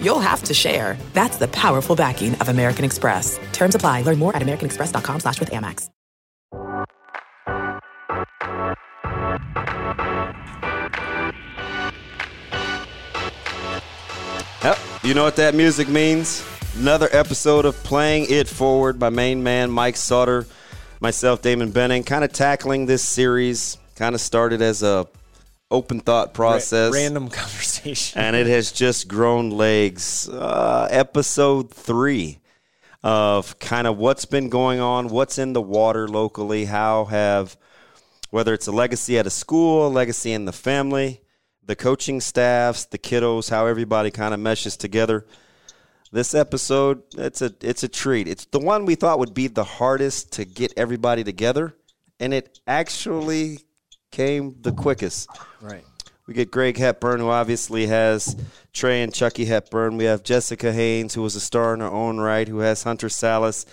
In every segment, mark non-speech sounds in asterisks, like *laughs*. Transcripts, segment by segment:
you'll have to share. That's the powerful backing of American Express. Terms apply. Learn more at americanexpress.com slash with Amex. Yep, you know what that music means? Another episode of Playing It Forward by main man Mike Sauter, myself, Damon Benning, kind of tackling this series. Kind of started as a open thought process, Ra- random *laughs* conversation, and it has just grown legs. Uh, episode three of kind of what's been going on, what's in the water locally, how have whether it's a legacy at a school, a legacy in the family, the coaching staffs, the kiddos, how everybody kind of meshes together. This episode, it's a it's a treat. It's the one we thought would be the hardest to get everybody together, and it actually came the quickest. right? We get Greg Hepburn, who obviously has Trey and Chucky Hepburn. We have Jessica Haynes, who was a star in her own right, who has Hunter Sallis,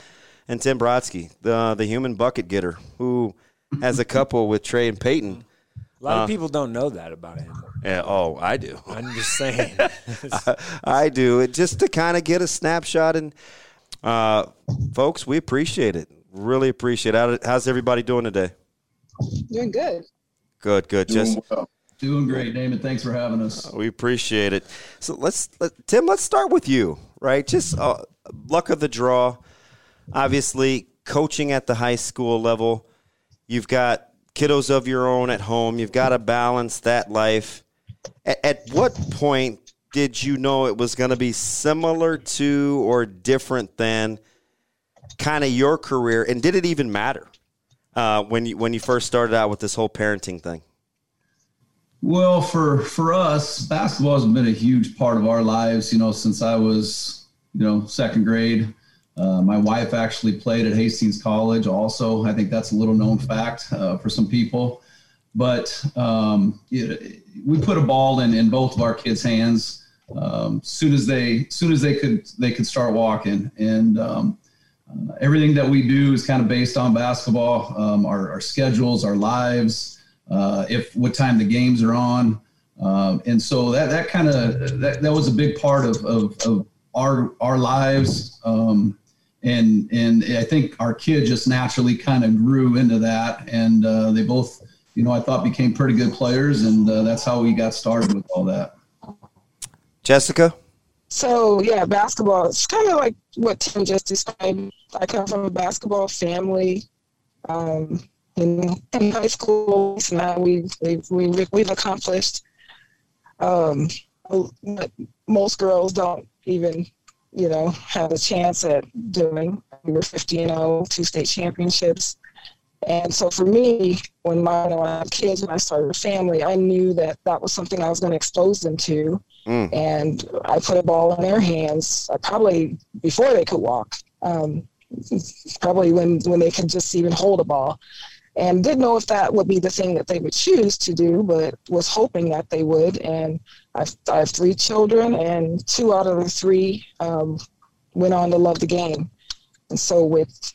and Tim Brodsky, the the human bucket getter, who has a couple with Trey and Peyton. A lot Uh, of people don't know that about him. Yeah, oh, I do. I'm just saying. *laughs* *laughs* I do. It just to kind of get a snapshot and uh, folks, we appreciate it. Really appreciate it. How's everybody doing today? Doing good. Good, good. Just Doing, well. Doing great, Damon. Thanks for having us. we appreciate it. So let's let, Tim. Let's start with you. Right, just uh, luck of the draw. Obviously, coaching at the high school level, you've got kiddos of your own at home. You've got to balance that life. At, at what point did you know it was going to be similar to or different than kind of your career? And did it even matter uh, when you when you first started out with this whole parenting thing? Well, for for us, basketball has been a huge part of our lives. You know, since I was you know second grade. Uh, my wife actually played at Hastings College. Also, I think that's a little known fact uh, for some people. But um, it, we put a ball in, in both of our kids' hands um, soon as they soon as they could they could start walking. And um, uh, everything that we do is kind of based on basketball. Um, our, our schedules, our lives, uh, if what time the games are on, um, and so that that kind of that, that was a big part of of, of our our lives. Um, and and I think our kid just naturally kind of grew into that, and uh, they both, you know, I thought became pretty good players, and uh, that's how we got started with all that. Jessica. So yeah, basketball. It's kind of like what Tim just described. I come from a basketball family. Um, in, in high school, now we've we've we've, accomplished. Um, most girls don't even, you know, have a chance at doing. We were 50 and 0, two state championships. And so for me, when my when I had kids, when I started a family, I knew that that was something I was going to expose them to. Mm. And I put a ball in their hands, uh, probably before they could walk, um, probably when, when they could just even hold a ball. And didn't know if that would be the thing that they would choose to do, but was hoping that they would. And I've, I have three children, and two out of the three um, went on to love the game. And so with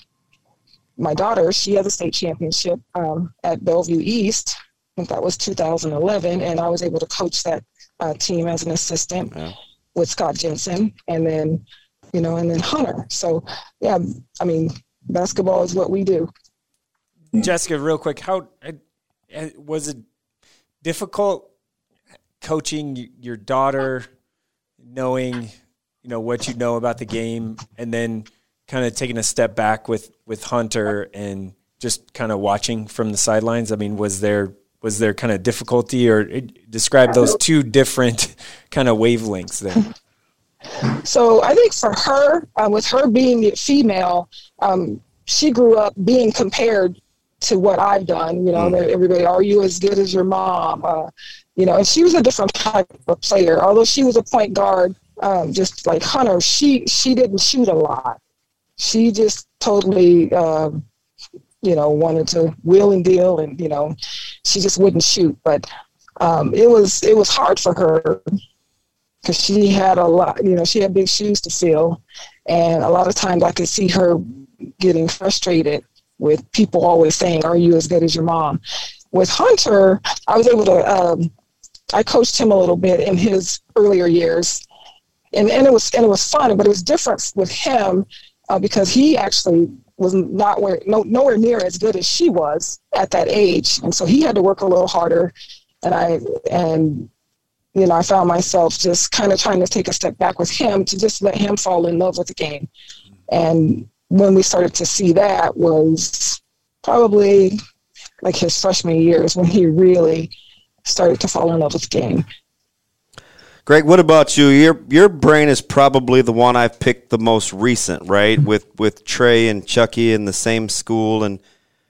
my daughter, she has a state championship um, at Bellevue East. I think that was 2011, and I was able to coach that uh, team as an assistant Yeah. with Scott Jensen, and then you know, and then Hunter. So yeah, I mean, basketball is what we do. Jessica, real quick, how was it difficult coaching your daughter, knowing you know what you know about the game, and then kind of taking a step back with with Hunter and just kind of watching from the sidelines? I mean, was there was there kind of difficulty, or uh, describe those two different *laughs* kind of wavelengths there? So I think for her, uh, with her being female, um, she grew up being compared to what I've done. You know, everybody, are you as good as your mom? Uh, you know, and she was a different type of player. Although she was a point guard, um, just like Hunter, she she didn't shoot a lot. She just totally um you know, wanted to wheel and deal, and you know, she just wouldn't shoot. But um, it was it was hard for her because she had a lot, you know, she had big shoes to fill, and a lot of times I could see her getting frustrated with people always saying, "Are you as good as your mom?" With Hunter, I was able to. Um, I coached him a little bit in his earlier years, and, and it was and it was fun, but it was different with him uh, because he actually was not where no, nowhere near as good as she was at that age, and so he had to work a little harder. And I and you know I found myself just kind of trying to take a step back with him to just let him fall in love with the game. And when we started to see that was probably like his freshman years when he really started to fall in love with the game. Greg, what about you? Your your brain is probably the one I've picked the most recent, right? With with Trey and Chucky in the same school and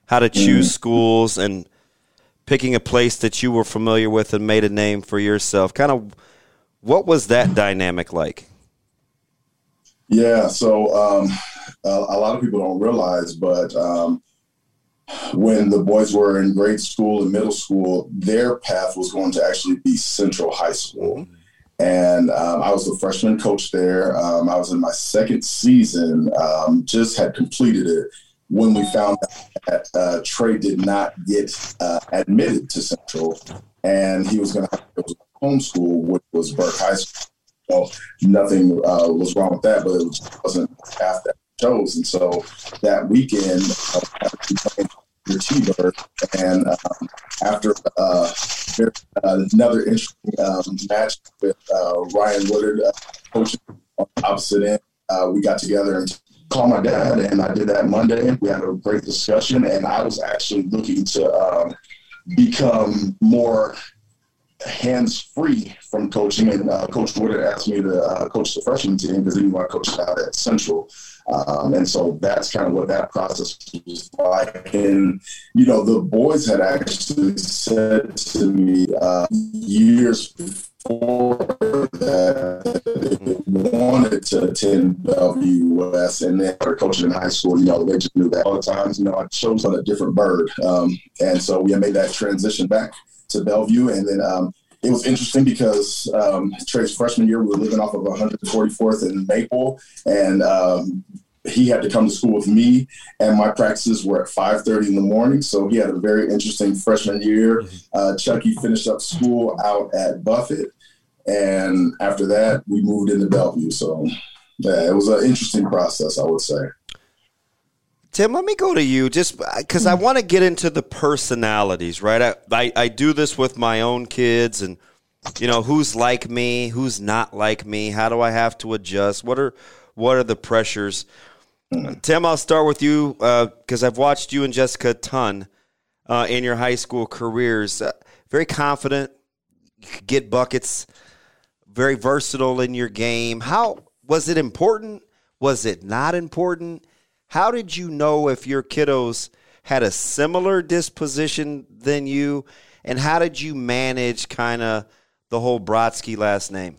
how to choose mm. schools and picking a place that you were familiar with and made a name for yourself. Kind of what was that dynamic like? Yeah, so um, a, a, lot of people don't realize, but um, when the boys were in grade school and middle school, their path was going to actually be Central High School. Mm-hmm and um, I was the freshman coach there. Um, I was in my second season, um, just had completed it when we found that uh, Trey did not get uh, admitted to Central, and he was going to have to homeschool, which was Burke High School. Well, nothing uh, was wrong with that, but it was, wasn't half that chose. And so that weekend, T-Bird, and um, after uh, uh, another interesting um, match with uh, Ryan Woodard, uh, on the opposite end. Uh, we got together and called my dad, and I did that Monday. We had a great discussion, and I was actually looking to um, become more hands free from coaching. And uh, Coach Woodard asked me to uh, coach the freshman team because he wanted to coach out at Central. Um, and so that's kind of what that process was like. And, you know, the boys had actually said to me uh, years before that they wanted to attend Bellevue West and then started coaching in high school. You know, they just knew that all the times, you know, I chose on a different bird. Um, and so we made that transition back to Bellevue. And then um, it was interesting because um, Trey's freshman year, we were living off of 144th and Maple, and um, he had to come to school with me, and my practices were at 5:30 in the morning. So he had a very interesting freshman year. Mm-hmm. Uh, Chucky finished up school out at Buffett, and after that, we moved into Bellevue. So yeah, it was an interesting process, I would say. Tim, let me go to you just because I want to get into the personalities, right? I, I, I, do this with my own kids and, you know, who's like me, who's not like me, how do I have to adjust? What are what are the pressures? Tim, I'll start with you because uh, I've watched you and Jessica a ton uh, in your high school careers. Uh, very confident, get buckets, very versatile in your game. How was it important? Was it not important? How did you know if your kiddos had a similar disposition than you? And how did you manage kind of the whole Brodsky last name?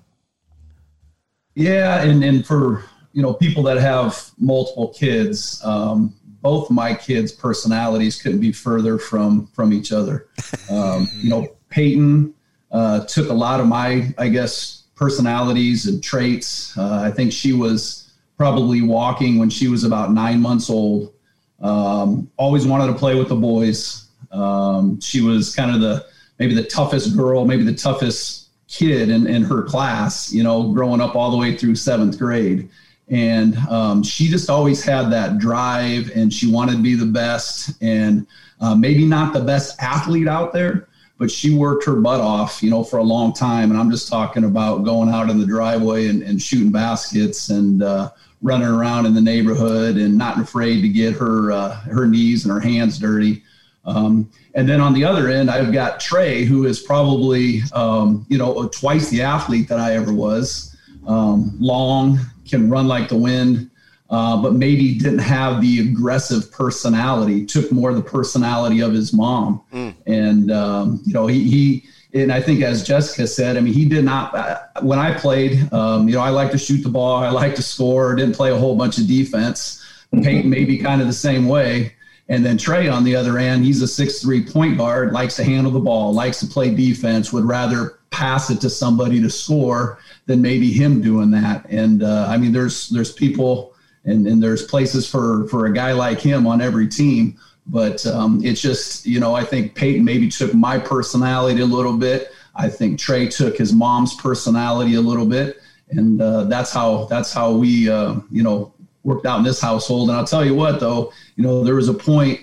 Yeah, and, and for you know people that have multiple kids, um, both my kids' personalities couldn't be further from from each other. *laughs* Um, you know, Peyton uh, took a lot of my, I guess, personalities and traits. Uh, I think she was probably walking when she was about nine months old. Um, always wanted to play with the boys. Um, she was kind of the maybe the toughest girl, maybe the toughest kid in, in her class, you know, growing up all the way through seventh grade. And um, she just always had that drive and she wanted to be the best and uh, maybe not the best athlete out there, but she worked her butt off, you know, for a long time. And I'm just talking about going out in the driveway and, and shooting baskets and uh, running around in the neighborhood and not afraid to get her uh, her knees and her hands dirty. Um, and then on the other end, I've got Trey, who is probably um, you know twice the athlete that I ever was. Um, long, can run like the wind, uh, but maybe didn't have the aggressive personality. Took more the personality of his mom, mm. and um, you know he he and I think as Jessica said, I mean, he did not. Uh, when I played, um, you know, I like to shoot the ball, I like to score. Didn't play a whole bunch of defense. Peyton maybe kind of the same way, And then Trey on the other end, he's a six-three point guard, likes to handle the ball, likes to play defense, would rather pass it to somebody to score than maybe him doing that. And uh, I mean, there's there's people and, and there's places for for a guy like him on every team. But um, it's just you know I think Peyton maybe took my personality a little bit. I think Trey took his mom's personality a little bit, and uh, that's how that's how we uh, you know worked out in this household. And I'll tell you what, though, you know, there was a point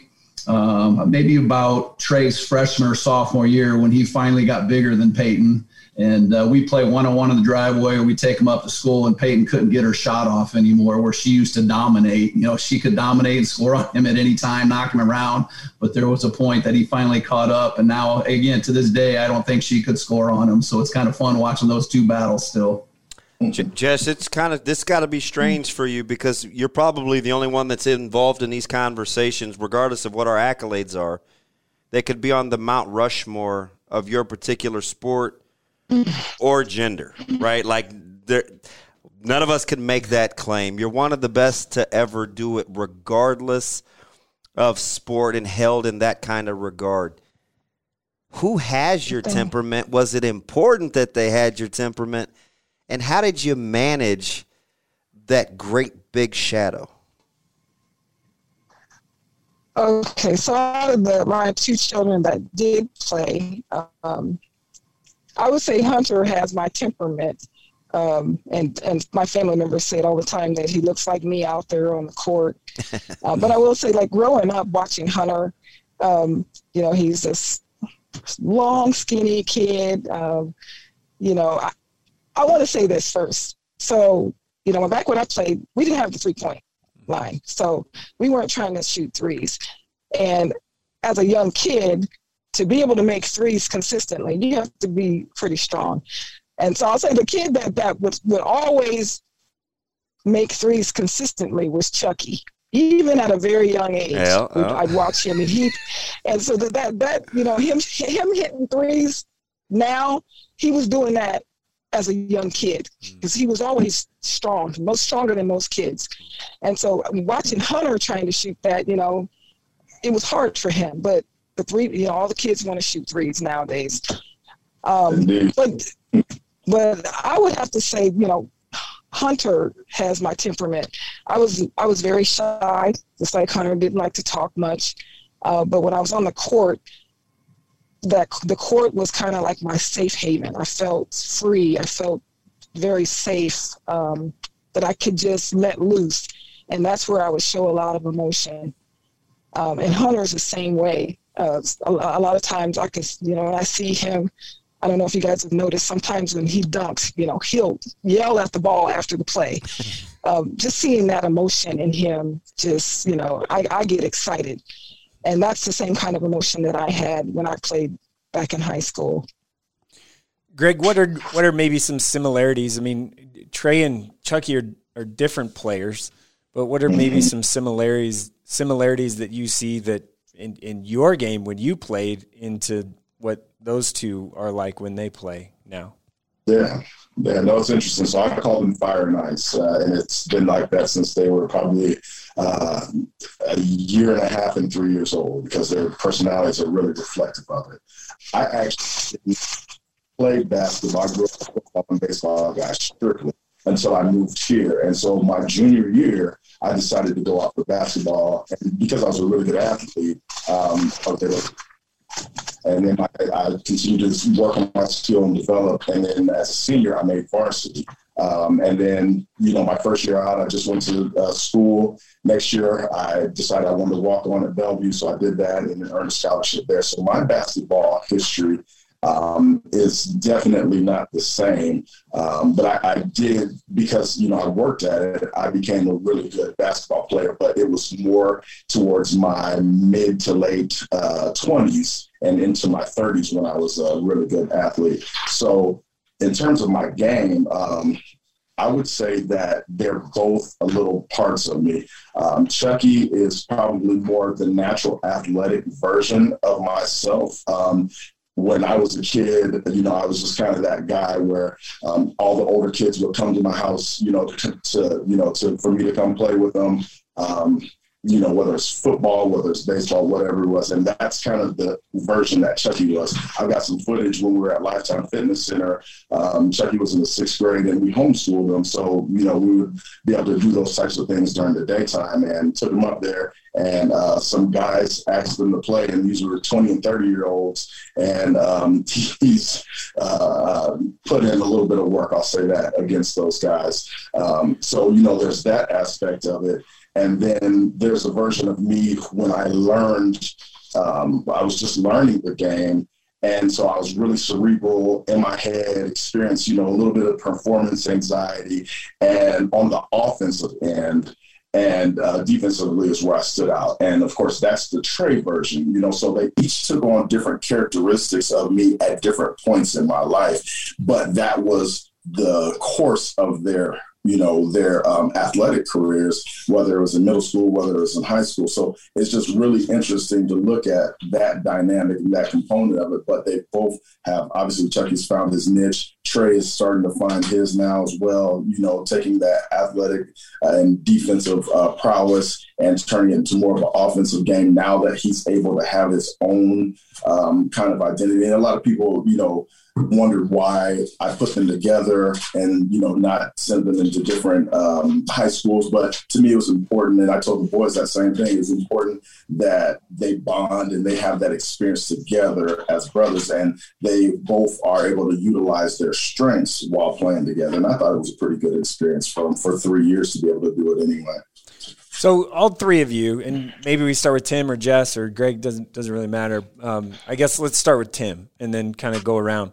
um, maybe about Trey's freshman or sophomore year when he finally got bigger than Peyton. And uh, we play one on one in the driveway, we take them up to school, and Peyton couldn't get her shot off anymore, where she used to dominate. You know, she could dominate and score on him at any time, knock him around. But there was a point that he finally caught up. And now, again, to this day, I don't think she could score on him. So it's kind of fun watching those two battles still. Jess, it's kind of this got to be strange for you because you're probably the only one that's involved in these conversations, regardless of what our accolades are. They could be on the Mount Rushmore of your particular sport or gender, right? Like there, none of us can make that claim. You're one of the best to ever do it, regardless of sport and held in that kind of regard. Who has your temperament? Was it important that they had your temperament? And how did you manage that great big shadow? Okay, so out of the my two children that did play, um, I would say Hunter has my temperament, um, and and my family members say it all the time that he looks like me out there on the court. *laughs* uh, but I will say, like growing up watching Hunter, um, you know, he's this long, skinny kid. Um, you know, I, I want to say this first. So, you know, back when I played, we didn't have the three point line. So we weren't trying to shoot threes. And as a young kid, to be able to make threes consistently, you have to be pretty strong. And so I'll say the kid that, that would, would always make threes consistently was Chucky. Even at a very young age, yeah, I'd watch him, and he, and so that, that that you know him him hitting threes now he was doing that as a young kid mm. because he was always strong, most stronger than most kids. And so um, watching Hunter trying to shoot that, you know, it was hard for him. But the three, you know, all the kids want to shoot threes nowadays. Um, but but I would have to say, you know, Hunter has my temperament. I was I was very shy, just like Hunter didn't like to talk much. Uh, but when I was on the court, that the court was kind of like my safe haven. I felt free. I felt very safe um, that I could just let loose, and that's where I would show a lot of emotion. Um, and Hunter's the same way. Uh, a, a, lot of times I can, you know, I see him, I don't know if you guys have noticed. Sometimes when he dunks, you know, he'll yell at the ball after the play. *laughs* Um, just seeing that emotion in him, just you know, I, I get excited and that's the same kind of emotion that I had when I played back in high school. Greg, what are what are maybe some similarities? I mean, Trey and Chucky are, are different players, but what are maybe *laughs* some similarities similarities that you see that in, in your game when you played into what those two are like when they play now? Yeah, yeah, no, it's interesting. So I call them fire ice, uh, and it's been like that since they were probably uh, a year and a half and three years old because their personalities are really reflective of it. I actually played basketball. I grew up football and baseball guy strictly until I moved here. And so my junior year, I decided to go out for basketball. And because I was a really good athlete, um, and then I, I continued to work on my skill and develop. And then as a senior, I made varsity. Um, and then, you know, my first year out, I just went to uh, school. Next year, I decided I wanted to walk on at Bellevue, so I did that and earned a scholarship there. So my basketball history um, is definitely not the same. Um, but I, I, did because you know I worked at it. I became a really good basketball player, but it was more towards my mid to late uh, twenties uh, and into my thirties when I was a really good athlete. So in terms of my game, um, I would say that they're both a little parts of me. Um, Chucky is probably more the natural athletic version of myself. Um, when I was a kid, you know, I was just kind of that guy where um, all the older kids would come to my house, you know, to, to, you know, to for me to come play with them. Um, you know, whether it's football, whether it's baseball, whatever it was. And that's kind of the version that Chucky was. I've got some footage when we were at Lifetime Fitness Center. Um, Chucky was in the sixth grade and we homeschooled him. So, you know, we would be able to do those types of things during the daytime and took him up there. And uh, some guys asked him to play, and these were 20 and 30 year olds. And um, *laughs* he's uh, put in a little bit of work, I'll say that, against those guys. Um, so, you know, there's that aspect of it. And then there's a version of me when I learned, um, I was just learning the game. And so I was really cerebral in my head, experienced, you know, a little bit of performance anxiety. And on the offensive end, and uh, defensively is where I stood out. And of course, that's the Trey version, you know. So they each took on different characteristics of me at different points in my life, but that was the course of their you know their um, athletic careers, whether it was in middle school, whether it was in high school. So it's just really interesting to look at that dynamic and that component of it. But they both have obviously Chucky's found his niche. Trey is starting to find his now as well. You know, taking that athletic and defensive uh, prowess and turning it into more of an offensive game now that he's able to have his own um, kind of identity. And a lot of people, you know wondered why I put them together and you know not send them into different um, high schools. But to me, it was important, and I told the boys that same thing. It's important that they bond and they have that experience together as brothers, and they both are able to utilize their strengths while playing together. And I thought it was a pretty good experience for them for three years to be able to do it anyway. So all three of you, and maybe we start with Tim or Jess or Greg. Doesn't doesn't really matter. Um, I guess let's start with Tim and then kind of go around.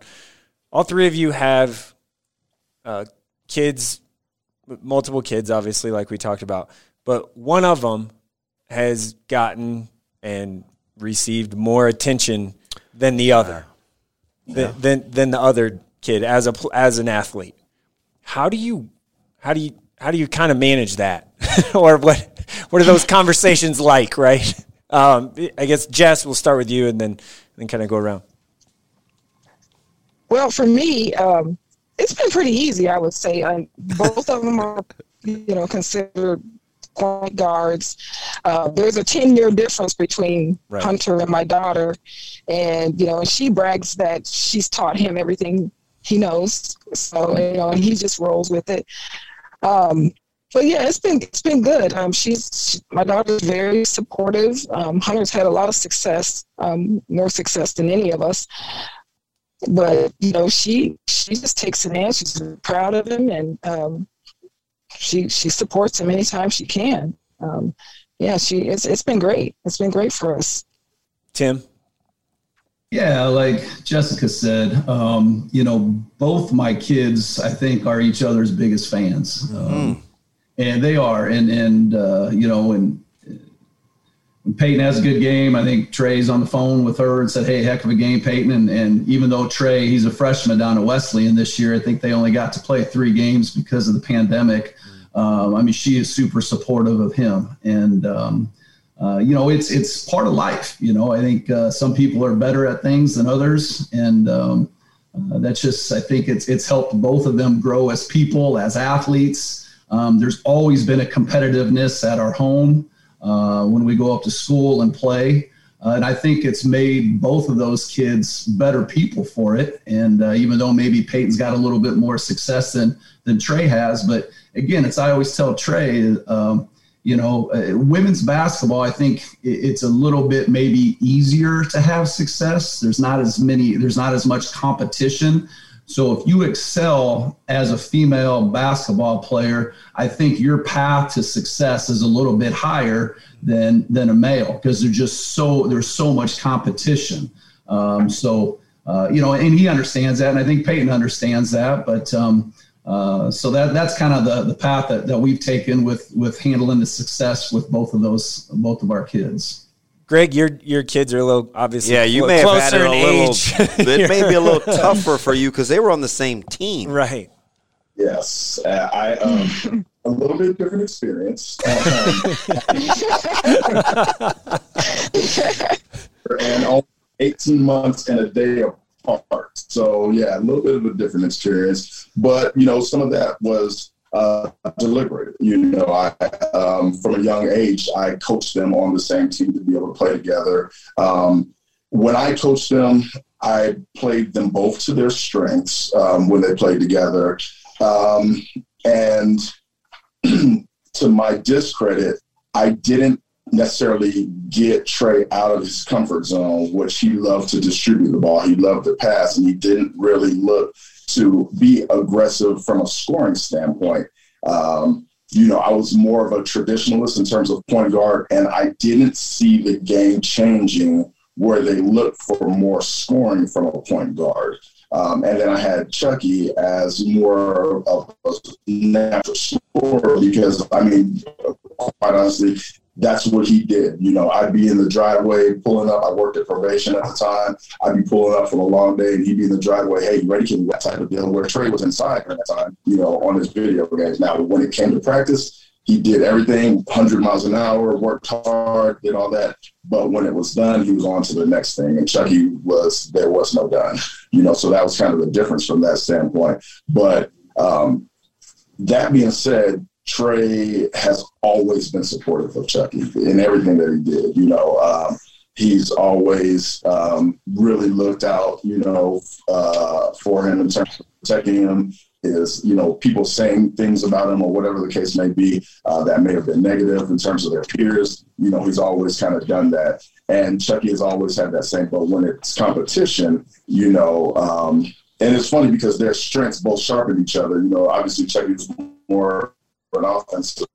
All three of you have uh, kids, multiple kids, obviously, like we talked about. But one of them has gotten and received more attention than the other, yeah. than, than than the other kid as a as an athlete. How do you how do you how do you kind of manage that, *laughs* or what *laughs* what are those conversations like, right? Um, I guess Jess, we'll start with you and then then kind of go around. Well, for me, um, it's been pretty easy. I would say um, both of them are, you know, considered point guards. Uh, there's a 10 year difference between right. Hunter and my daughter. And, you know, she brags that she's taught him everything he knows. So, you know, he just rolls with it. Um, but yeah, it's been it's been good. Um, she's she, my daughter's very supportive. Um, Hunter's had a lot of success, um, more success than any of us. But you know, she she just takes it in. She's proud of him, and um, she she supports him anytime she can. Um, yeah, she it's it's been great. It's been great for us. Tim. Yeah, like Jessica said, um, you know, both my kids, I think, are each other's biggest fans. Mm-hmm and they are. And and uh, you know, when when Peyton has a good game, I think Trey's on the phone with her and said, "Hey, heck of a game, Peyton." And and even though Trey, he's a freshman down at Wesleyan this year, I think they only got to play three games because of the pandemic. Um, I mean, she is super supportive of him, and um, uh, you know, it's it's part of life. You know, I think uh, some people are better at things than others, and um, uh, that's just I think it's it's helped both of them grow as people, as athletes. Um, there's always been a competitiveness at our home uh, when we go up to school and play. Uh, and I think it's made both of those kids better people for it. And uh, even though maybe Peyton's got a little bit more success than than Trey has, but again, it's I always tell Trey, um, you know, uh, women's basketball. I think it's a little bit maybe easier to have success. There's not as many. There's not as much competition. So if you excel as a female basketball player, I think your path to success is a little bit higher than than a male because there's just so there's so much competition. Um, so uh, you know, and he understands that, and I think Peyton understands that. But um, uh, so that that's kind of the the path that, that we've taken with with handling the success with both of those both of our kids. Greg, your your kids are a little obviously. Yeah, you may have had it a little. *laughs* it may be a little *laughs* tougher for you because they were on the same team, right? Yes, uh, I um, a little bit different experience, um, *laughs* and only eighteen months and a day apart. So yeah, a little bit of a different experience, but you know, some of that was uh, deliberate. You know, I um, from a young age, I coached them on the same team to be able to play together. Um, when I coached them, I played them both to their strengths um, when they played together. Um, and *clears throat* to my discredit, I didn't necessarily get Trey out of his comfort zone, which he loved to distribute the ball. He loved to pass, and he didn't really look to be aggressive from a scoring standpoint. Um, you know, I was more of a traditionalist in terms of point guard, and I didn't see the game changing where they looked for more scoring from a point guard. Um, and then I had Chucky as more of a natural scorer because, I mean, quite honestly, that's what he did. You know, I'd be in the driveway pulling up. I worked at probation at the time. I'd be pulling up from a long day, and he'd be in the driveway. Hey, you ready? Can that type of deal? Where Trey was inside at that time, you know, on his video games. Now, when it came to practice, he did everything 100 miles an hour, worked hard, did all that. But when it was done, he was on to the next thing. And Chucky was, there was no done, you know, so that was kind of the difference from that standpoint. But um, that being said, Trey has always been supportive of Chucky in everything that he did. You know, um, he's always um, really looked out, you know, uh, for him in terms of protecting him. Is you know people saying things about him or whatever the case may be uh, that may have been negative in terms of their peers. You know, he's always kind of done that, and Chucky has always had that same. But when it's competition, you know, um, and it's funny because their strengths both sharpen each other. You know, obviously Chucky's more an offensive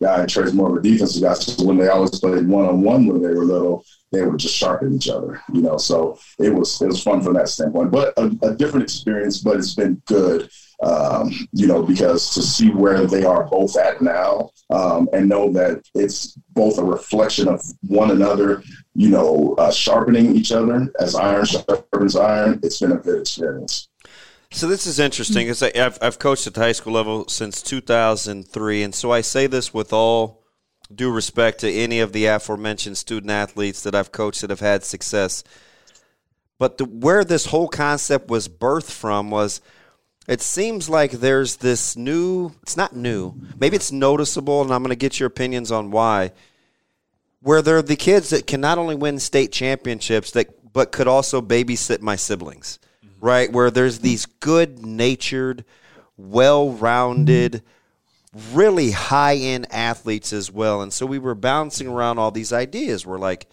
guy, and Trey's more of a defensive guy. So when they always played one on one when they were little, they would just sharpen each other, you know. So it was it was fun from that standpoint, but a, a different experience. But it's been good, um, you know, because to see where they are both at now, um, and know that it's both a reflection of one another, you know, uh, sharpening each other as iron sharpens iron. It's been a good experience. So this is interesting because I've, I've coached at the high school level since 2003, and so I say this with all due respect to any of the aforementioned student athletes that I've coached that have had success. But the, where this whole concept was birthed from was it seems like there's this new, it's not new, maybe it's noticeable, and I'm going to get your opinions on why, where there are the kids that can not only win state championships, that but could also babysit my siblings right? Where there's these good natured, well rounded, really high end athletes as well. And so we were bouncing around all these ideas. We're like,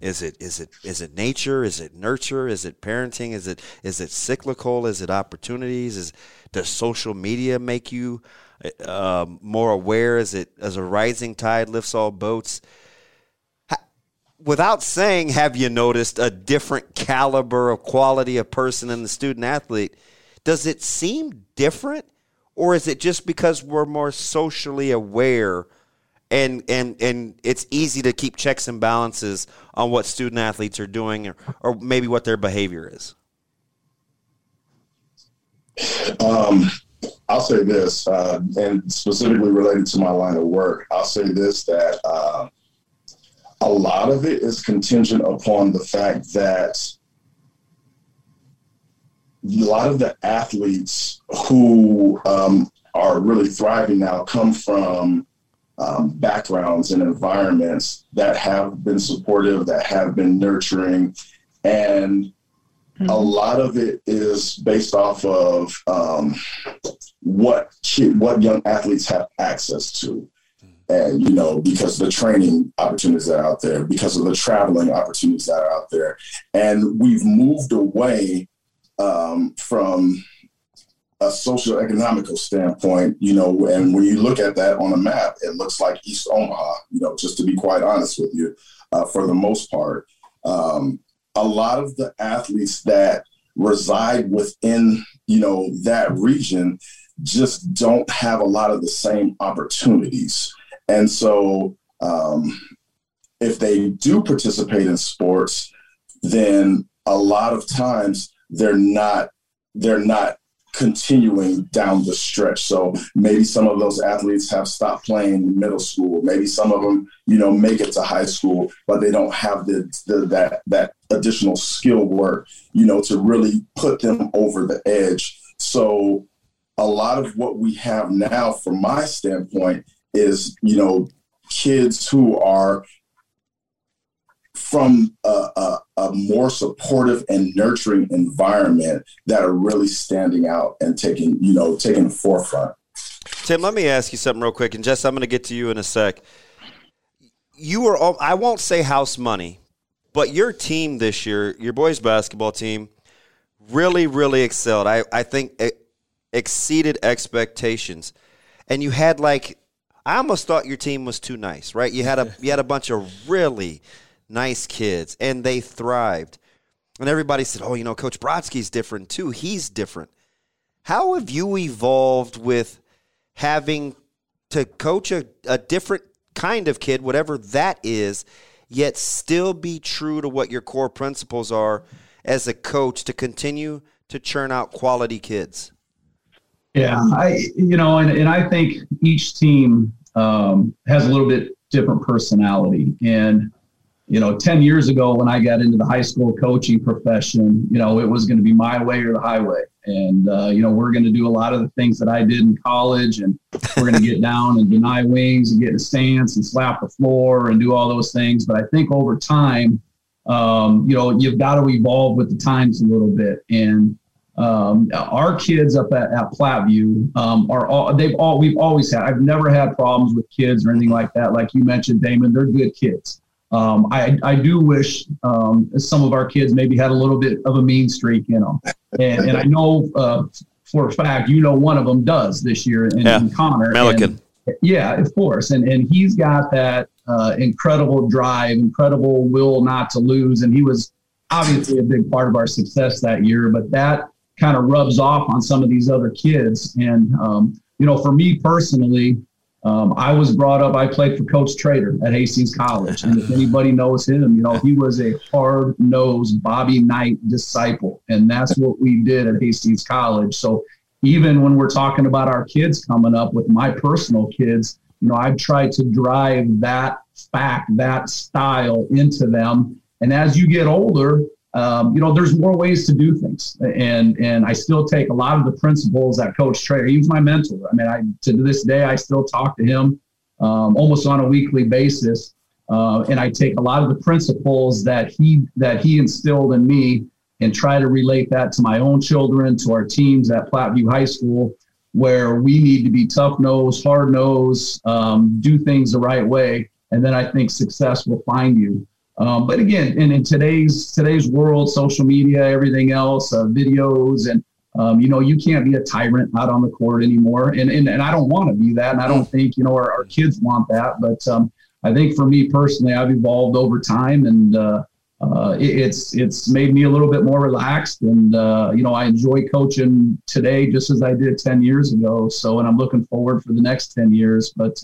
is it is it is it nature? Is it nurture? Is it parenting? Is it is it cyclical? Is it opportunities? Is does social media make you uh, more aware? Is it as a rising tide lifts all boats? Without saying, have you noticed a different caliber of quality of person in the student athlete? Does it seem different, or is it just because we're more socially aware? And, and and it's easy to keep checks and balances on what student athletes are doing or, or maybe what their behavior is um, I'll say this, uh, and specifically related to my line of work, I'll say this that uh, a lot of it is contingent upon the fact that a lot of the athletes who um, are really thriving now come from um, backgrounds and environments that have been supportive, that have been nurturing, and mm-hmm. a lot of it is based off of um, what what young athletes have access to and you know because the training opportunities that are out there because of the traveling opportunities that are out there. And we've moved away um, from a social economical standpoint you know and when you look at that on a map it looks like east omaha you know just to be quite honest with you uh, for the most part. Um, a lot of the athletes that reside within you know that region just don't have a lot of the same opportunities and so, um, if they do participate in sports, then a lot of times they're not they're not continuing down the stretch. So maybe some of those athletes have stopped playing in middle school. Maybe some of them, you know, make it to high school, but they don't have the, the that that additional skill work, you know, to really put them over the edge. So a lot of what we have now, from my standpoint, is you know kids who are from a, a, a, more supportive and nurturing environment that are really standing out and taking you know taking the forefront. Tim, let me ask you something real quick, and Jess, I'm going to get to you in a sec. You were I won't say house money, but your team this year, your boys basketball team, really, really excelled. I, I think it exceeded expectations. And you had like I almost thought your team was too nice, right? You had a you had a bunch of really nice kids and they thrived. And everybody said, "Oh, you know, Coach Brodsky's different too. He's different." How have you evolved with having to coach a, a different kind of kid, whatever that is, yet still be true to what your core principles are as a coach to continue to churn out quality kids? Yeah, I you know, and, and I think each team um, has a little bit different personality. And you know, ten years ago when I got into the high school coaching profession, you know, it was going to be my way or the highway. And uh, you know, we're going to do a lot of the things that I did in college, and we're going to get down and deny wings and get in stance and slap the floor and do all those things. But I think over time, um, you know, you've got to evolve with the times a little bit and um, our kids up at, at Platteview um, are all they've all we've always had. I've never had problems with kids or anything like that. Like you mentioned, Damon, they're good kids. Um, I, I do wish um, some of our kids maybe had a little bit of a mean streak in them, and, and I know uh, for a fact you know one of them does this year in, yeah. Connor Melican. And, yeah, of course, and and he's got that uh, incredible drive, incredible will not to lose, and he was obviously a big part of our success that year. But that kind of rubs off on some of these other kids. And, um, you know, for me personally, um, I was brought up, I played for Coach Trader at Hastings College. And if anybody knows him, you know, he was a hard nosed Bobby Knight disciple. And that's what we did at Hastings College. So even when we're talking about our kids coming up with my personal kids, you know, I've tried to drive that fact, that style into them. And as you get older, um, you know, there's more ways to do things, and and I still take a lot of the principles that Coach Trader. He was my mentor. I mean, I to this day I still talk to him um, almost on a weekly basis, uh, and I take a lot of the principles that he that he instilled in me and try to relate that to my own children, to our teams at Platteview High School, where we need to be tough nose, hard nose, um, do things the right way, and then I think success will find you. Um, but again, in, in today's today's world, social media, everything else, uh, videos, and um, you know, you can't be a tyrant out on the court anymore. And and, and I don't want to be that, and I don't think you know our, our kids want that. But um, I think for me personally, I've evolved over time, and uh, uh, it, it's it's made me a little bit more relaxed. And uh, you know, I enjoy coaching today just as I did ten years ago. So, and I'm looking forward for the next ten years. But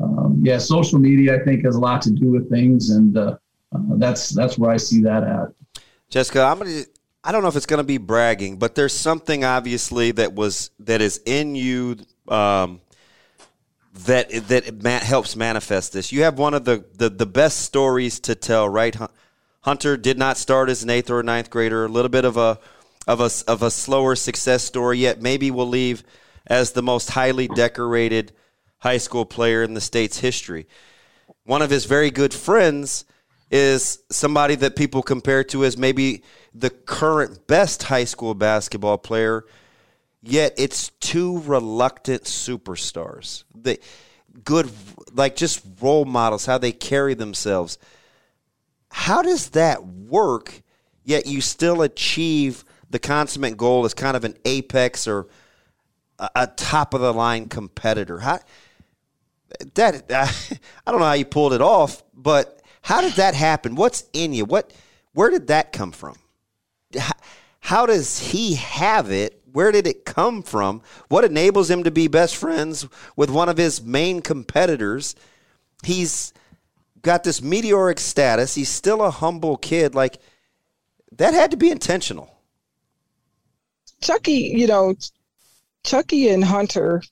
um, yeah, social media I think has a lot to do with things, and uh, uh, that's that's where I see that at. Jessica, I'm gonna. I don't know if it's going to be bragging, but there's something obviously that was that is in you um, that that helps manifest this. You have one of the, the the best stories to tell, right? Hunter did not start as an eighth or ninth grader. A little bit of a of a of a slower success story, yet maybe will leave as the most highly decorated high school player in the state's history. One of his very good friends is somebody that people compare to as maybe the current best high school basketball player, yet it's two reluctant superstars. The good like just role models, how they carry themselves. How does that work, yet you still achieve the consummate goal as kind of an apex or a, a top of the line competitor? How that *laughs* I don't know how you pulled it off, but how did that happen? What's in you? What? Where did that come from? How does he have it? Where did it come from? What enables him to be best friends with one of his main competitors? He's got this meteoric status. He's still a humble kid. Like that had to be intentional. Chucky, you know, Chucky and Hunter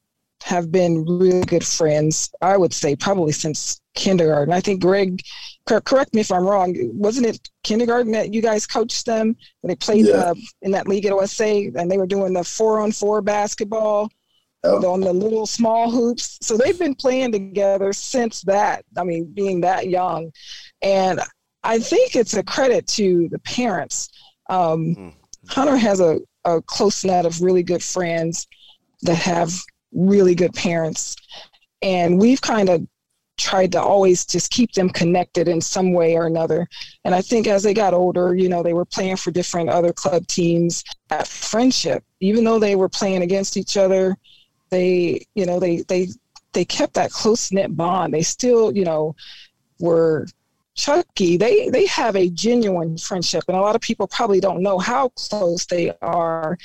have been really good friends. I would say probably since kindergarten. I think Greg, correct me if I'm wrong. Wasn't it kindergarten that you guys coached them when they played yeah. uh, in that league at OSA and they were doing the four on four basketball oh. on the little small hoops? So they've been playing together since that. I mean, being that young, and I think it's a credit to the parents. Um, mm-hmm. Hunter has a, a close net of really good friends that have really good parents. And we've kind of tried to always just keep them connected in some way or another. And I think as they got older, you know, they were playing for different other club teams. That friendship, even though they were playing against each other, they, you know, they they they kept that close knit bond. They still, you know, were Chucky, they they have a genuine friendship, and a lot of people probably don't know how close they are.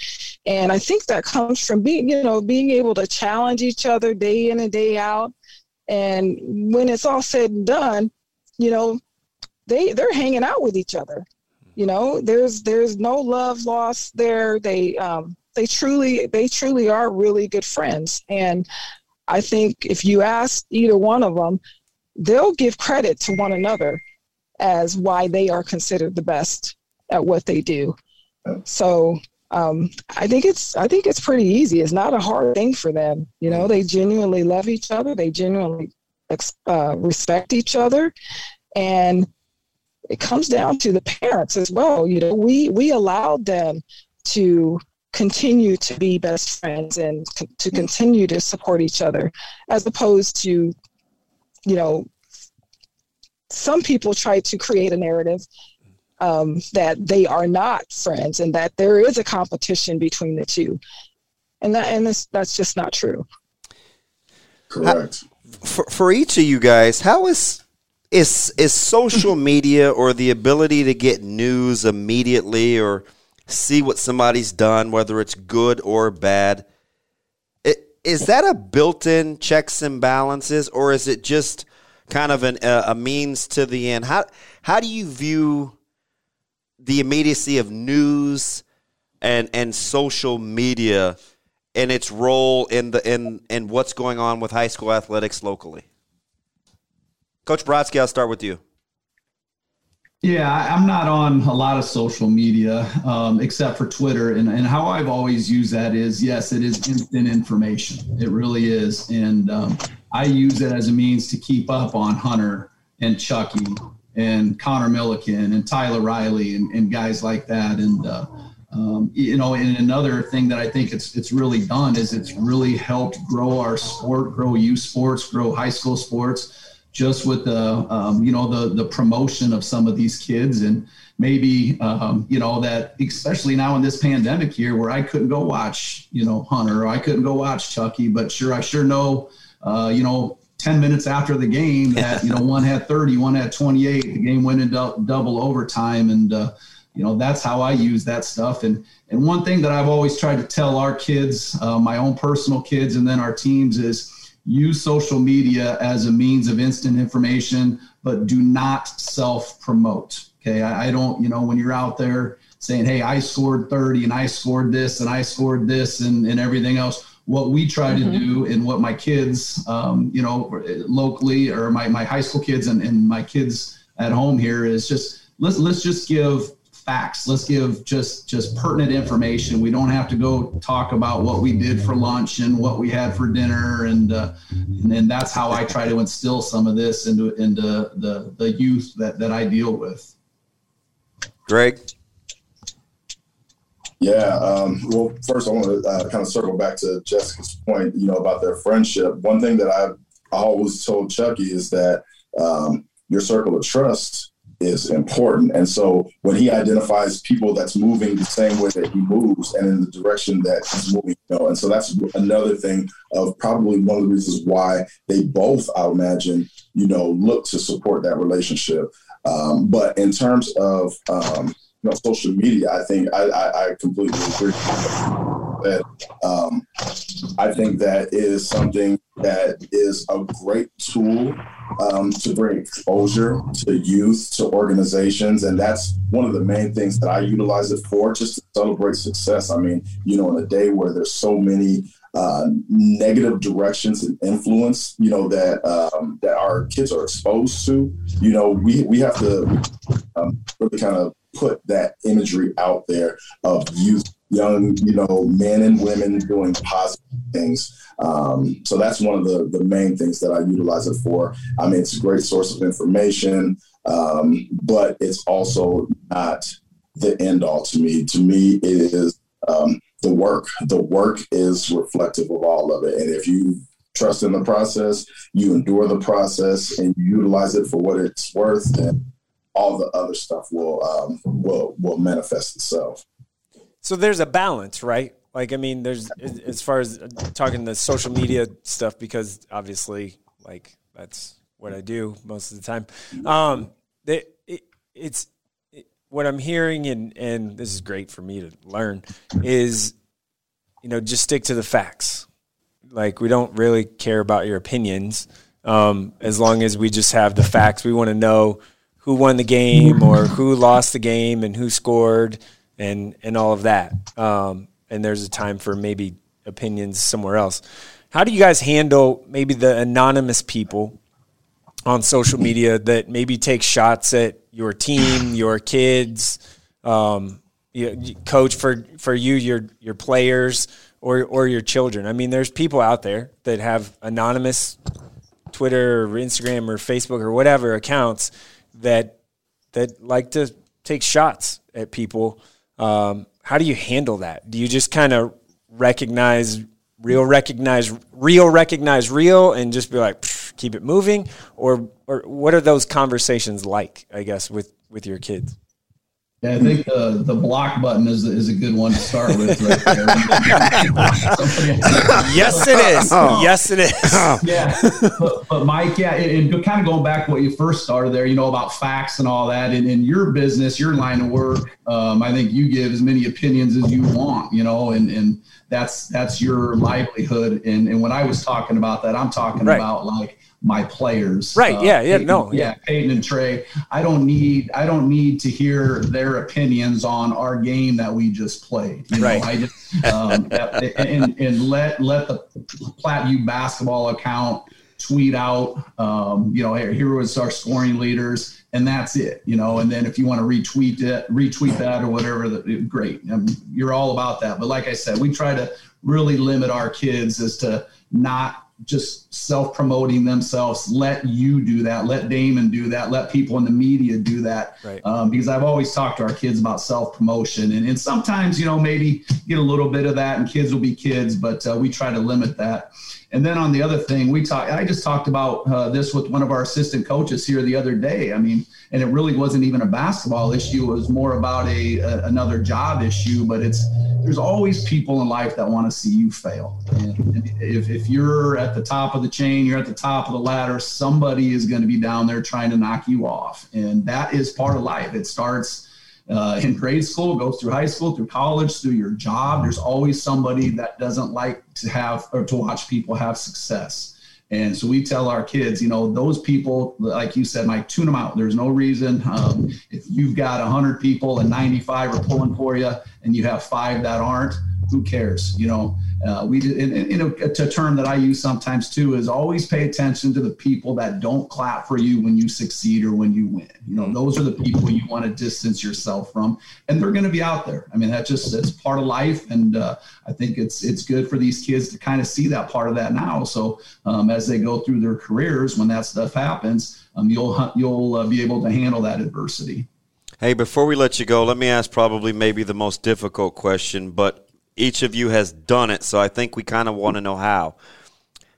And I think that comes from being, you know, being able to challenge each other day in and day out. And when it's all said and done, you know, they they're hanging out with each other. You know, there's there's no love lost there. They um, they truly they truly are really good friends. And I think if you ask either one of them, they'll give credit to one another as why they are considered the best at what they do. So um, I think it's I think it's pretty easy. It's not a hard thing for them. You know, they genuinely love each other. They genuinely uh, respect each other, and it comes down to the parents as well. You know, we we allowed them to continue to be best friends and to continue to support each other, as opposed to you know, some people try to create a narrative um, that they are not friends and that there is a competition between the two, and that and this, that's just not true. Correct. How, for for each of you guys, how is is is social *clears throat* media or the ability to get news immediately or see what somebody's done, whether it's good or bad? is that a built-in checks and balances, or is it just kind of an, a, a means to the end? How how do you view the immediacy of news and and social media and its role in the in in what's going on with high school athletics locally? Coach Brodsky, I'll start with you. Yeah, I'm not on a lot of social media um, except for Twitter. And, and how I've always used that is yes, it is instant information. It really is. And um, I use it as a means to keep up on Hunter and Chucky and Connor Milliken and Tyler Riley and, and guys like that. And, uh, um, you know, and another thing that I think it's it's really done is it's really helped grow our sport, grow youth sports, grow high school sports just with the um, you know the the promotion of some of these kids and maybe um, you know that especially now in this pandemic year where I couldn't go watch you know Hunter or I couldn't go watch Chucky, but sure I sure know uh, you know 10 minutes after the game *laughs* that you know one had 30 one had 28 the game went into double overtime and uh, you know that's how i use that stuff and and one thing that i've always tried to tell our kids uh, my own personal kids and then our teams is use social media as a means of instant information, but do not self promote. Okay. I, I, don't, you know, when you're out there saying, hey, I scored 30 and I scored this and I scored this and, and everything else. What we try mm-hmm. to do and what my kids, um, you know, locally or my, my high school kids and, and my kids at home here is just let's let's just give facts. Let's give just just pertinent information. We don't have to go talk about what we did for lunch and what we had for dinner, and uh, and then that's how I try to instill some of this into into the the youth that that I deal with. Greg. Yeah. Um, well, first I want to uh, kind of circle back to Jessica's point, you know, about their friendship. One thing that I've always told Chucky is that um, your circle of trust is important. And so when he identifies people that's moving the same way that he moves and in the direction that he's moving, you know, and so that's another thing of probably one of the reasons why they both, I imagine, you know, look to support that relationship. Um, but in terms of um, know social media, I think I, I, I completely agree. said, um, I think that is something that is a great tool um, to bring exposure to youth, to organizations. And that's one of the main things that I utilize it for, just to celebrate success. I mean, you know, in a day where there's so many uh, negative directions and influence, you know, that um, that our kids are exposed to, you know, we, we have to um, really kind of put that imagery out there of youth, young, you know, men and women doing positive things. Um, so that's one of the, the main things that I utilize it for. I mean, it's a great source of information, um, but it's also not the end all to me. To me, it is um, the work. The work is reflective of all of it. And if you trust in the process, you endure the process, and you utilize it for what it's worth, all the other stuff will um, will will manifest itself. So there's a balance, right? Like, I mean, there's as far as talking the social media stuff because obviously, like that's what I do most of the time. Um, it, it, it's it, what I'm hearing, and and this is great for me to learn is, you know, just stick to the facts. Like, we don't really care about your opinions um, as long as we just have the facts. We want to know who won the game or who lost the game and who scored and and all of that. Um, and there's a time for maybe opinions somewhere else. How do you guys handle maybe the anonymous people on social media that maybe take shots at your team, your kids, um, you, coach for for you, your your players, or or your children? I mean, there's people out there that have anonymous Twitter or Instagram or Facebook or whatever accounts that that like to take shots at people. Um, how do you handle that? Do you just kind of recognize real, recognize real, recognize real, and just be like keep it moving, or or what are those conversations like? I guess with with your kids. Yeah, I think the the block button is is a good one to start with. Right *laughs* yes, it is. Yes, it is. *laughs* yeah, but, but Mike, yeah, and, and, kind of going back to what you first started there, you know about facts and all that, and in your business, your line of work, um, I think you give as many opinions as you want, you know, and and that's that's your livelihood. And and when I was talking about that, I'm talking right. about like my players. Right. Uh, yeah. Yeah. Peyton, no. Yeah. Peyton and Trey. I don't need. I don't need to hear their opinions on our game that we just played. You right. Know, I just um, *laughs* and and let let the Platteview basketball account tweet out. Um, you know, here, here was our scoring leaders. And that's it, you know. And then if you want to retweet it, retweet that or whatever, that, great. I mean, you're all about that. But like I said, we try to really limit our kids as to not just self promoting themselves. Let you do that. Let Damon do that. Let people in the media do that. Right. Um, because I've always talked to our kids about self promotion. And, and sometimes, you know, maybe get a little bit of that and kids will be kids, but uh, we try to limit that. And then on the other thing, we talked. I just talked about uh, this with one of our assistant coaches here the other day. I mean, and it really wasn't even a basketball issue. It was more about a, a another job issue. But it's there's always people in life that want to see you fail. And if if you're at the top of the chain, you're at the top of the ladder. Somebody is going to be down there trying to knock you off, and that is part of life. It starts uh, in grade school, goes through high school, through college, through your job. There's always somebody that doesn't like to have or to watch people have success. And so we tell our kids, you know, those people, like you said, Mike, tune them out. There's no reason. Um, if you've got 100 people and 95 are pulling for you and you have five that aren't, who cares? You know, uh, we and, and, you know a, a term that I use sometimes too is always pay attention to the people that don't clap for you when you succeed or when you win. You know, mm-hmm. those are the people you want to distance yourself from, and they're going to be out there. I mean, that just it's part of life, and uh, I think it's it's good for these kids to kind of see that part of that now. So um, as they go through their careers, when that stuff happens, um, you'll you'll uh, be able to handle that adversity. Hey, before we let you go, let me ask probably maybe the most difficult question, but each of you has done it, so I think we kind of want to know how.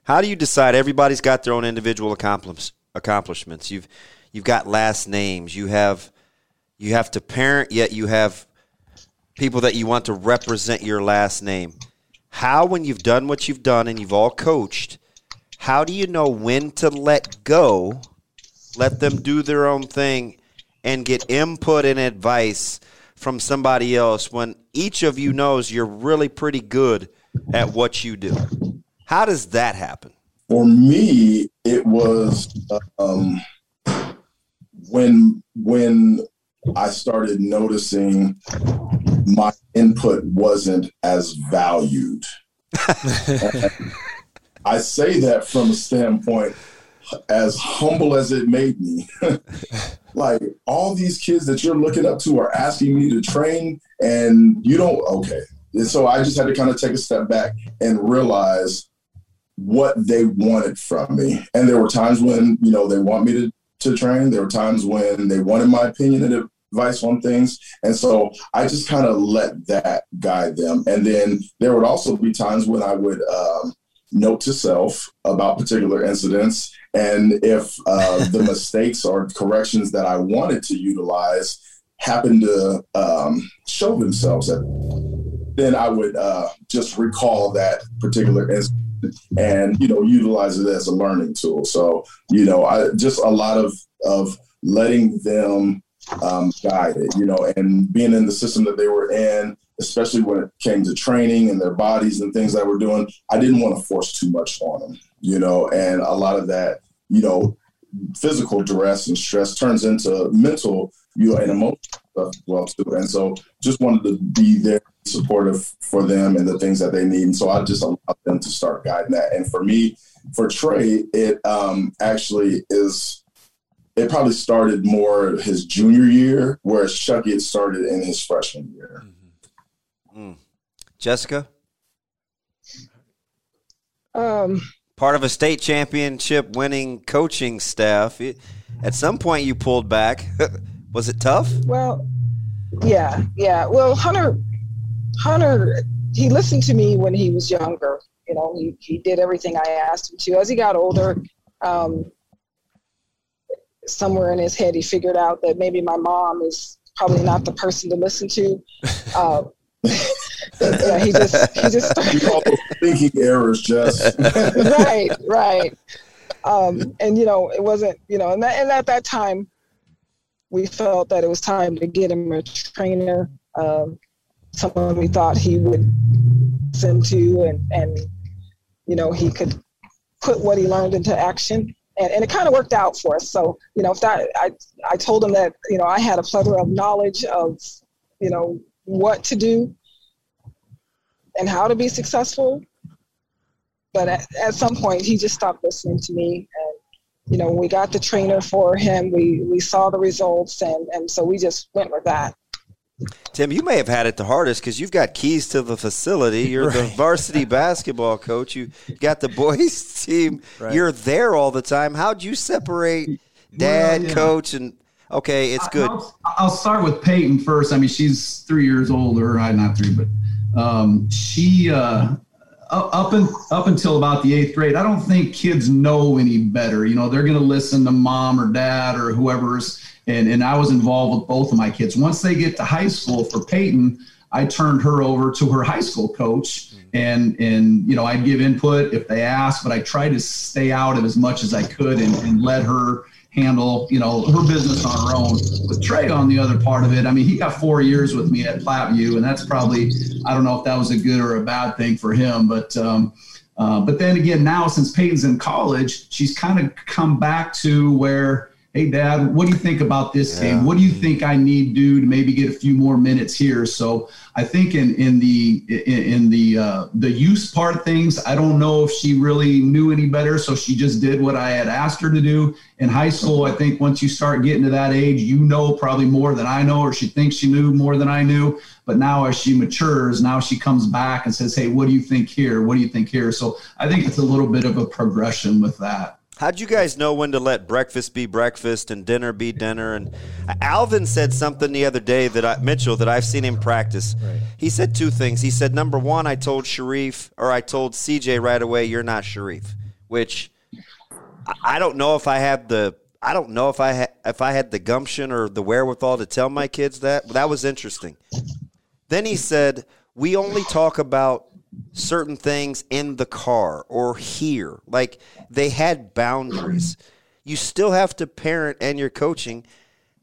How do you decide? Everybody's got their own individual accomplishments. You've you've got last names. You have you have to parent, yet you have people that you want to represent your last name. How, when you've done what you've done and you've all coached, how do you know when to let go, let them do their own thing, and get input and advice from somebody else when each of you knows you're really pretty good at what you do? How does that happen? For me, it was um, when when I started noticing my input wasn't as valued. *laughs* I say that from a standpoint as humble as it made me. *laughs* like all these kids that you're looking up to are asking me to train and you don't okay. And so I just had to kind of take a step back and realize what they wanted from me. And there were times when, you know, they want me to to train. There were times when they wanted my opinion and advice on things. And so I just kind of let that guide them. And then there would also be times when I would um, note to self about particular incidents. And if uh, *laughs* the mistakes or corrections that I wanted to utilize happened to um, show themselves, then I would uh, just recall that particular incident and you know utilize it as a learning tool. So you know, I just a lot of of letting them um, guide it, you know, and being in the system that they were in, especially when it came to training and their bodies and things that we're doing, I didn't want to force too much on them, you know, and a lot of that, you know, physical duress and stress turns into mental, you know, and emotional stuff as well too. And so just wanted to be there supportive for them and the things that they need. And so I just allowed them to start guiding that. And for me, for Trey, it um, actually is it probably started more his junior year, whereas Chucky had started in his freshman year. Mm-hmm. Mm. Jessica? Um, Part of a state championship winning coaching staff. At some point, you pulled back. *laughs* Was it tough? Well, yeah, yeah. Well, Hunter, Hunter, he listened to me when he was younger. You know, he, he did everything I asked him to. As he got older, um, somewhere in his head he figured out that maybe my mom is probably not the person to listen to. *laughs* Uh, yeah, he just he just *laughs* started thinking errors, just *laughs* right, right. Um, and you know, it wasn't you know, and, that, and at that time, we felt that it was time to get him a trainer, um, someone we thought he would send to, and and you know, he could put what he learned into action and, and it kind of worked out for us. So, you know, if that, I, I told him that, you know, I had a plethora of knowledge of, you know, what to do and how to be successful. But at, at some point, he just stopped listening to me. And, you know, we got the trainer for him. We, we saw the results. And, and so we just went with that. Tim, you may have had it the hardest because you've got keys to the facility. You're right. the varsity *laughs* basketball coach. You got the boys team. Right. You're there all the time. How'd you separate dad, well, yeah. coach, and okay, it's good. I'll, I'll, start with Peyton first. I mean, she's three years older. I not three, but um, she uh, up and up until about the eighth grade. I don't think kids know any better. You know, they're going to listen to mom or dad or whoever's and and I was involved with both of my kids. Once they get to high school, for Peyton, I turned her over to her high school coach, and and you know I'd give input if they asked, but I tried to stay out of as much as I could and, and let her handle you know her business on her own. With Trey on the other part of it, I mean he got four years with me at Platteview, and that's probably I don't know if that was a good or a bad thing for him, but. Um, uh, but then again, now since Peyton's in college, she's kind of come back to where hey dad what do you think about this yeah. game? What do you think i need to do to maybe get a few more minutes here? So i think in in the in, in the uh, the use part of things i don't know if she really knew any better so she just did what i had asked her to do. In high school i think once you start getting to that age you know probably more than i know or she thinks she knew more than i knew. But now as she matures now she comes back and says hey what do you think here? What do you think here? So i think it's a little bit of a progression with that How'd you guys know when to let breakfast be breakfast and dinner be dinner? And Alvin said something the other day that I, Mitchell that I've seen him practice. Right. He said two things. He said, number one, I told Sharif or I told CJ right away, you're not Sharif, which I don't know if I have the I don't know if I ha- if I had the gumption or the wherewithal to tell my kids that. That was interesting. Then he said, we only talk about certain things in the car or here. Like they had boundaries. You still have to parent and your coaching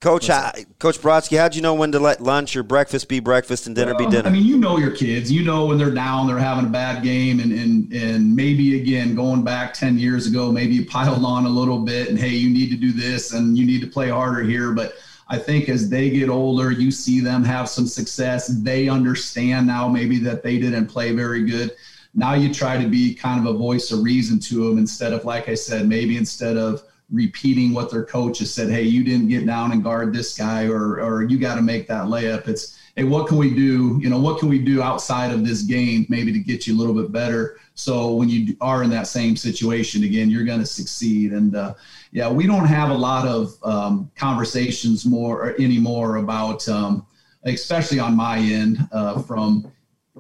Coach, I, Coach Brodsky, how'd you know when to let lunch or breakfast be breakfast and dinner well, be dinner? I mean, you know your kids. You know when they're down, they're having a bad game, and and and maybe again going back ten years ago, maybe you piled on a little bit, and hey, you need to do this, and you need to play harder here. But I think as they get older, you see them have some success. They understand now maybe that they didn't play very good. Now you try to be kind of a voice of reason to them instead of, like I said, maybe instead of repeating what their coach has said. Hey, you didn't get down and guard this guy, or or you got to make that layup. It's hey, what can we do? You know, what can we do outside of this game maybe to get you a little bit better? So when you are in that same situation again, you're going to succeed. And uh, yeah, we don't have a lot of um, conversations more anymore about, um, especially on my end, uh, from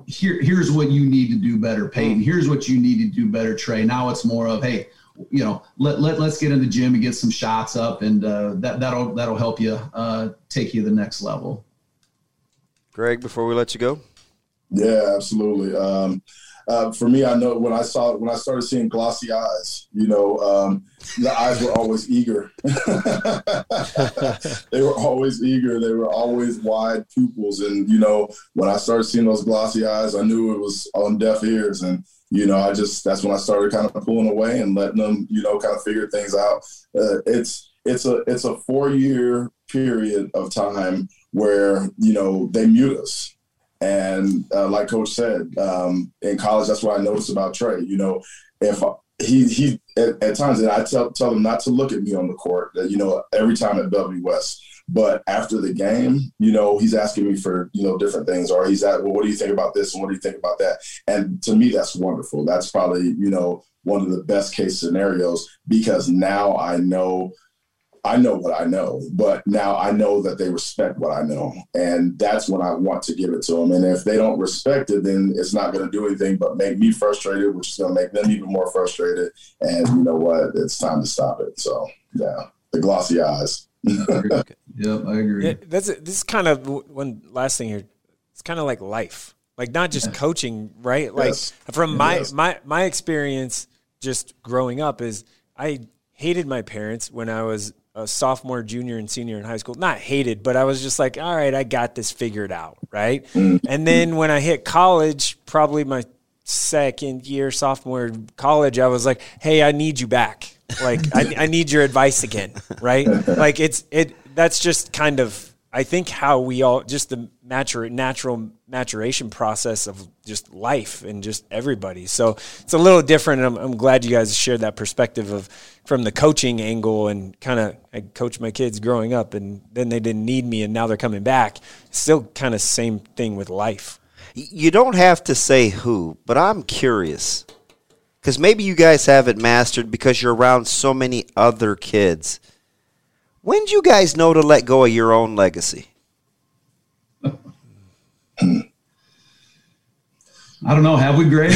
here. Here's what you need to do better, Peyton. Here's what you need to do better, Trey. Now it's more of hey you know, let, let, let's get in the gym and get some shots up and uh, that, that'll, that'll help you uh, take you to the next level. Greg, before we let you go. Yeah, absolutely. Um, uh, for me, I know when I saw when I started seeing glossy eyes, you know, um, the eyes were always eager. *laughs* they were always eager. They were always wide pupils, and you know, when I started seeing those glossy eyes, I knew it was on deaf ears. And you know, I just that's when I started kind of pulling away and letting them, you know, kind of figure things out. Uh, it's it's a it's a four year period of time where you know they mute us, and uh, like Coach said, um, in college, that's what I noticed about Trey. You know, if he he at, at times, and I tell tell him not to look at me on the court. You know, every time at Bellevue West. But after the game, you know, he's asking me for, you know, different things, or he's at, well, what do you think about this? And what do you think about that? And to me, that's wonderful. That's probably, you know, one of the best case scenarios because now I know I know what I know, but now I know that they respect what I know. And that's when I want to give it to them. And if they don't respect it, then it's not going to do anything but make me frustrated, which is going to make them even more frustrated. And you know what? It's time to stop it. So, yeah, the glossy eyes. *laughs* yep, I agree. Yeah, that's this is kind of one last thing here. It's kind of like life, like not just yeah. coaching, right? Like yes. from my yes. my my experience, just growing up, is I hated my parents when I was a sophomore, junior, and senior in high school. Not hated, but I was just like, all right, I got this figured out, right? Mm-hmm. And then when I hit college, probably my second year sophomore college, I was like, hey, I need you back. Like I, I need your advice again, right? *laughs* Like it's it. That's just kind of I think how we all just the natural maturation process of just life and just everybody. So it's a little different. I'm, I'm glad you guys shared that perspective of from the coaching angle and kind of I coached my kids growing up and then they didn't need me and now they're coming back. Still kind of same thing with life. You don't have to say who, but I'm curious because maybe you guys have it mastered because you're around so many other kids. When did you guys know to let go of your own legacy? I don't know. Have we, Greg? *laughs*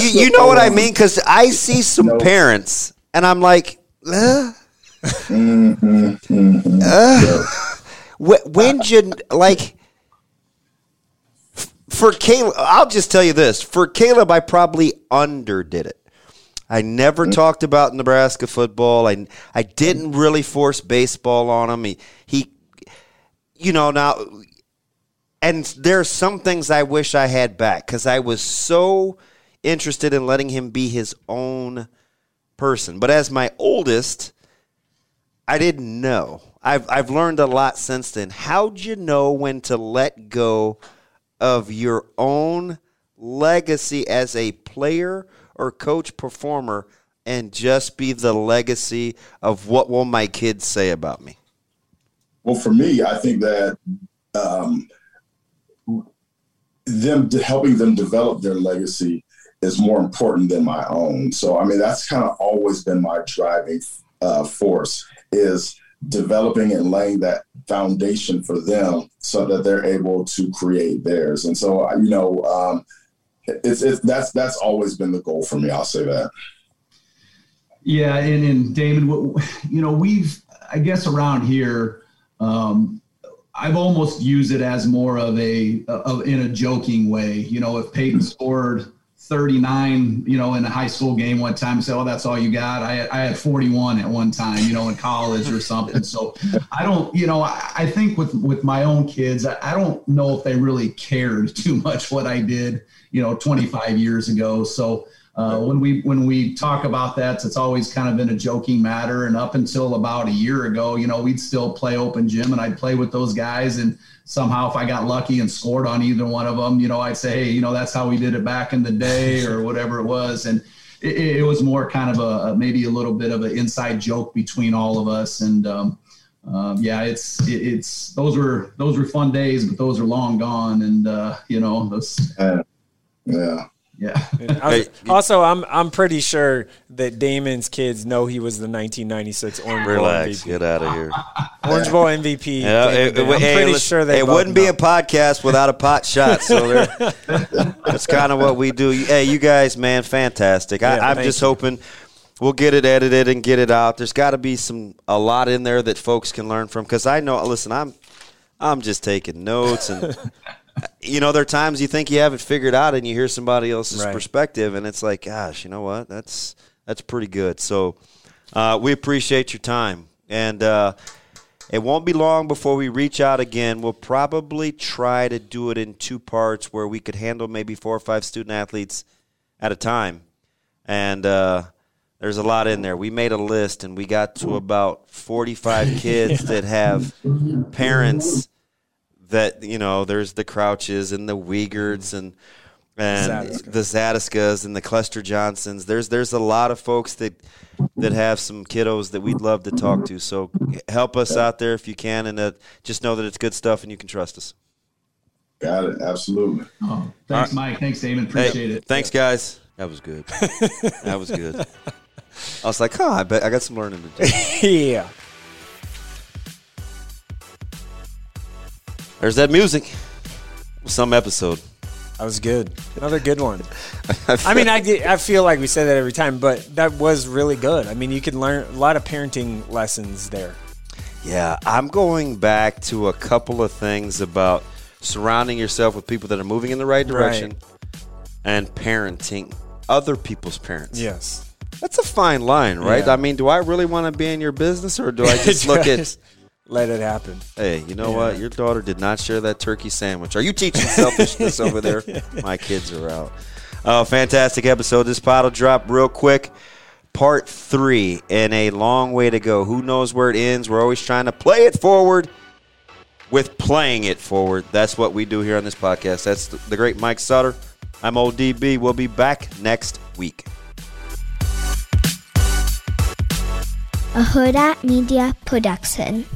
you, you, know what I mean? Because I see some nope. parents, and I'm like, uh, mm-hmm, mm-hmm. Uh, when you like? For Caleb, I'll just tell you this: for Caleb, I probably underdid it. I never mm-hmm. talked about Nebraska football. I I didn't really force baseball on him. He he you know, now, and there are some things I wish I had back because I was so interested in letting him be his own person. But as my oldest, I didn't know. I've I've learned a lot since then. How'd you know when to let go of your own legacy as a player or coach performer and just be the legacy of what will my kids say about me? Well, for me, I think that um, them helping them develop their legacy is more important than my own. So, I mean, that's kind of always been my driving uh, force is developing and laying that foundation for them so that they're able to create theirs. And so, you know, um, it's, it's that's that's always been the goal for me. I'll say that. Yeah, and and Damon, you know, we've I guess around here um, I've almost used it as more of a of, in a joking way. You know, if Peyton scored 39, you know, in a high school game one time say, oh, that's all you got. I, I had 41 at one time, you know, in college or something. So I don't, you know, I, I think with, with my own kids, I, I don't know if they really cared too much what I did, you know, 25 years ago. So uh, when we when we talk about that, it's always kind of been a joking matter. And up until about a year ago, you know, we'd still play open gym, and I'd play with those guys. And somehow, if I got lucky and scored on either one of them, you know, I'd say, hey, you know, that's how we did it back in the day, *laughs* or whatever it was. And it, it was more kind of a maybe a little bit of an inside joke between all of us. And um, um, yeah, it's it, it's those were those were fun days, but those are long gone. And uh, you know, those. Yeah. yeah. Yeah. I, also, I'm I'm pretty sure that Damon's kids know he was the 1996 Orange Relax, Bowl MVP. Relax, get out of here. Orange Bowl MVP. *laughs* Yeah, Damon it, I'm hey, pretty listen, sure they it wouldn't be a podcast without a pot shot. So *laughs* that's kind of what we do. Hey, you guys, man, fantastic. Yeah, I, I'm just you. hoping we'll get it edited and get it out. There's got to be some a lot in there that folks can learn from because I know. Listen, I'm I'm just taking notes and. *laughs* You know, there are times you think you have it figured out, and you hear somebody else's Right. perspective, and it's like, gosh, you know what? That's that's pretty good. So, uh, we appreciate your time, and uh, it won't be long before we reach out again. We'll probably try to do it in two parts where we could handle maybe four or five student athletes at a time. And uh, there's a lot in there. We made a list and we got to about 45 kids *laughs* that have parents that, you know, there's the Crouches and the Uyghurs and and Zadiskas. the Zadiskas and the Cluster Johnsons. There's there's a lot of folks that that have some kiddos that we'd love to talk to. So help us out there if you can, and uh, just know that it's good stuff and you can trust us. Got it. Absolutely. Oh, thanks, Mike. Thanks, Damon. Hey, Appreciate it. Thanks, guys. That was good. that was good. *laughs* I was like, oh, I bet I got some learning to do. *laughs* yeah. There's that music. Some episode. That was good. Another good one. *laughs* I mean, I, I feel like we say that every time, but that was really good. I mean, you can learn a lot of parenting lessons there. Yeah, I'm going back to a couple of things about surrounding yourself with people that are moving in the right direction and parenting other people's parents. Yes. That's a fine line, right? Yeah. I mean, do I really want to be in your business or do I *laughs* just look at, let it happen. hey, you know Yeah. what? Your daughter did not share that turkey sandwich. Are you teaching selfishness over there? *laughs* My kids are out. Oh, fantastic episode. This pot will drop real quick. Part three, and a long way to go. Who knows where it ends? We're always trying to play it forward with playing it forward. That's what we do here on this podcast. That's the, the great Mike Sutter. I'm old DB. We'll be back next week. a Hurrdat Media Production.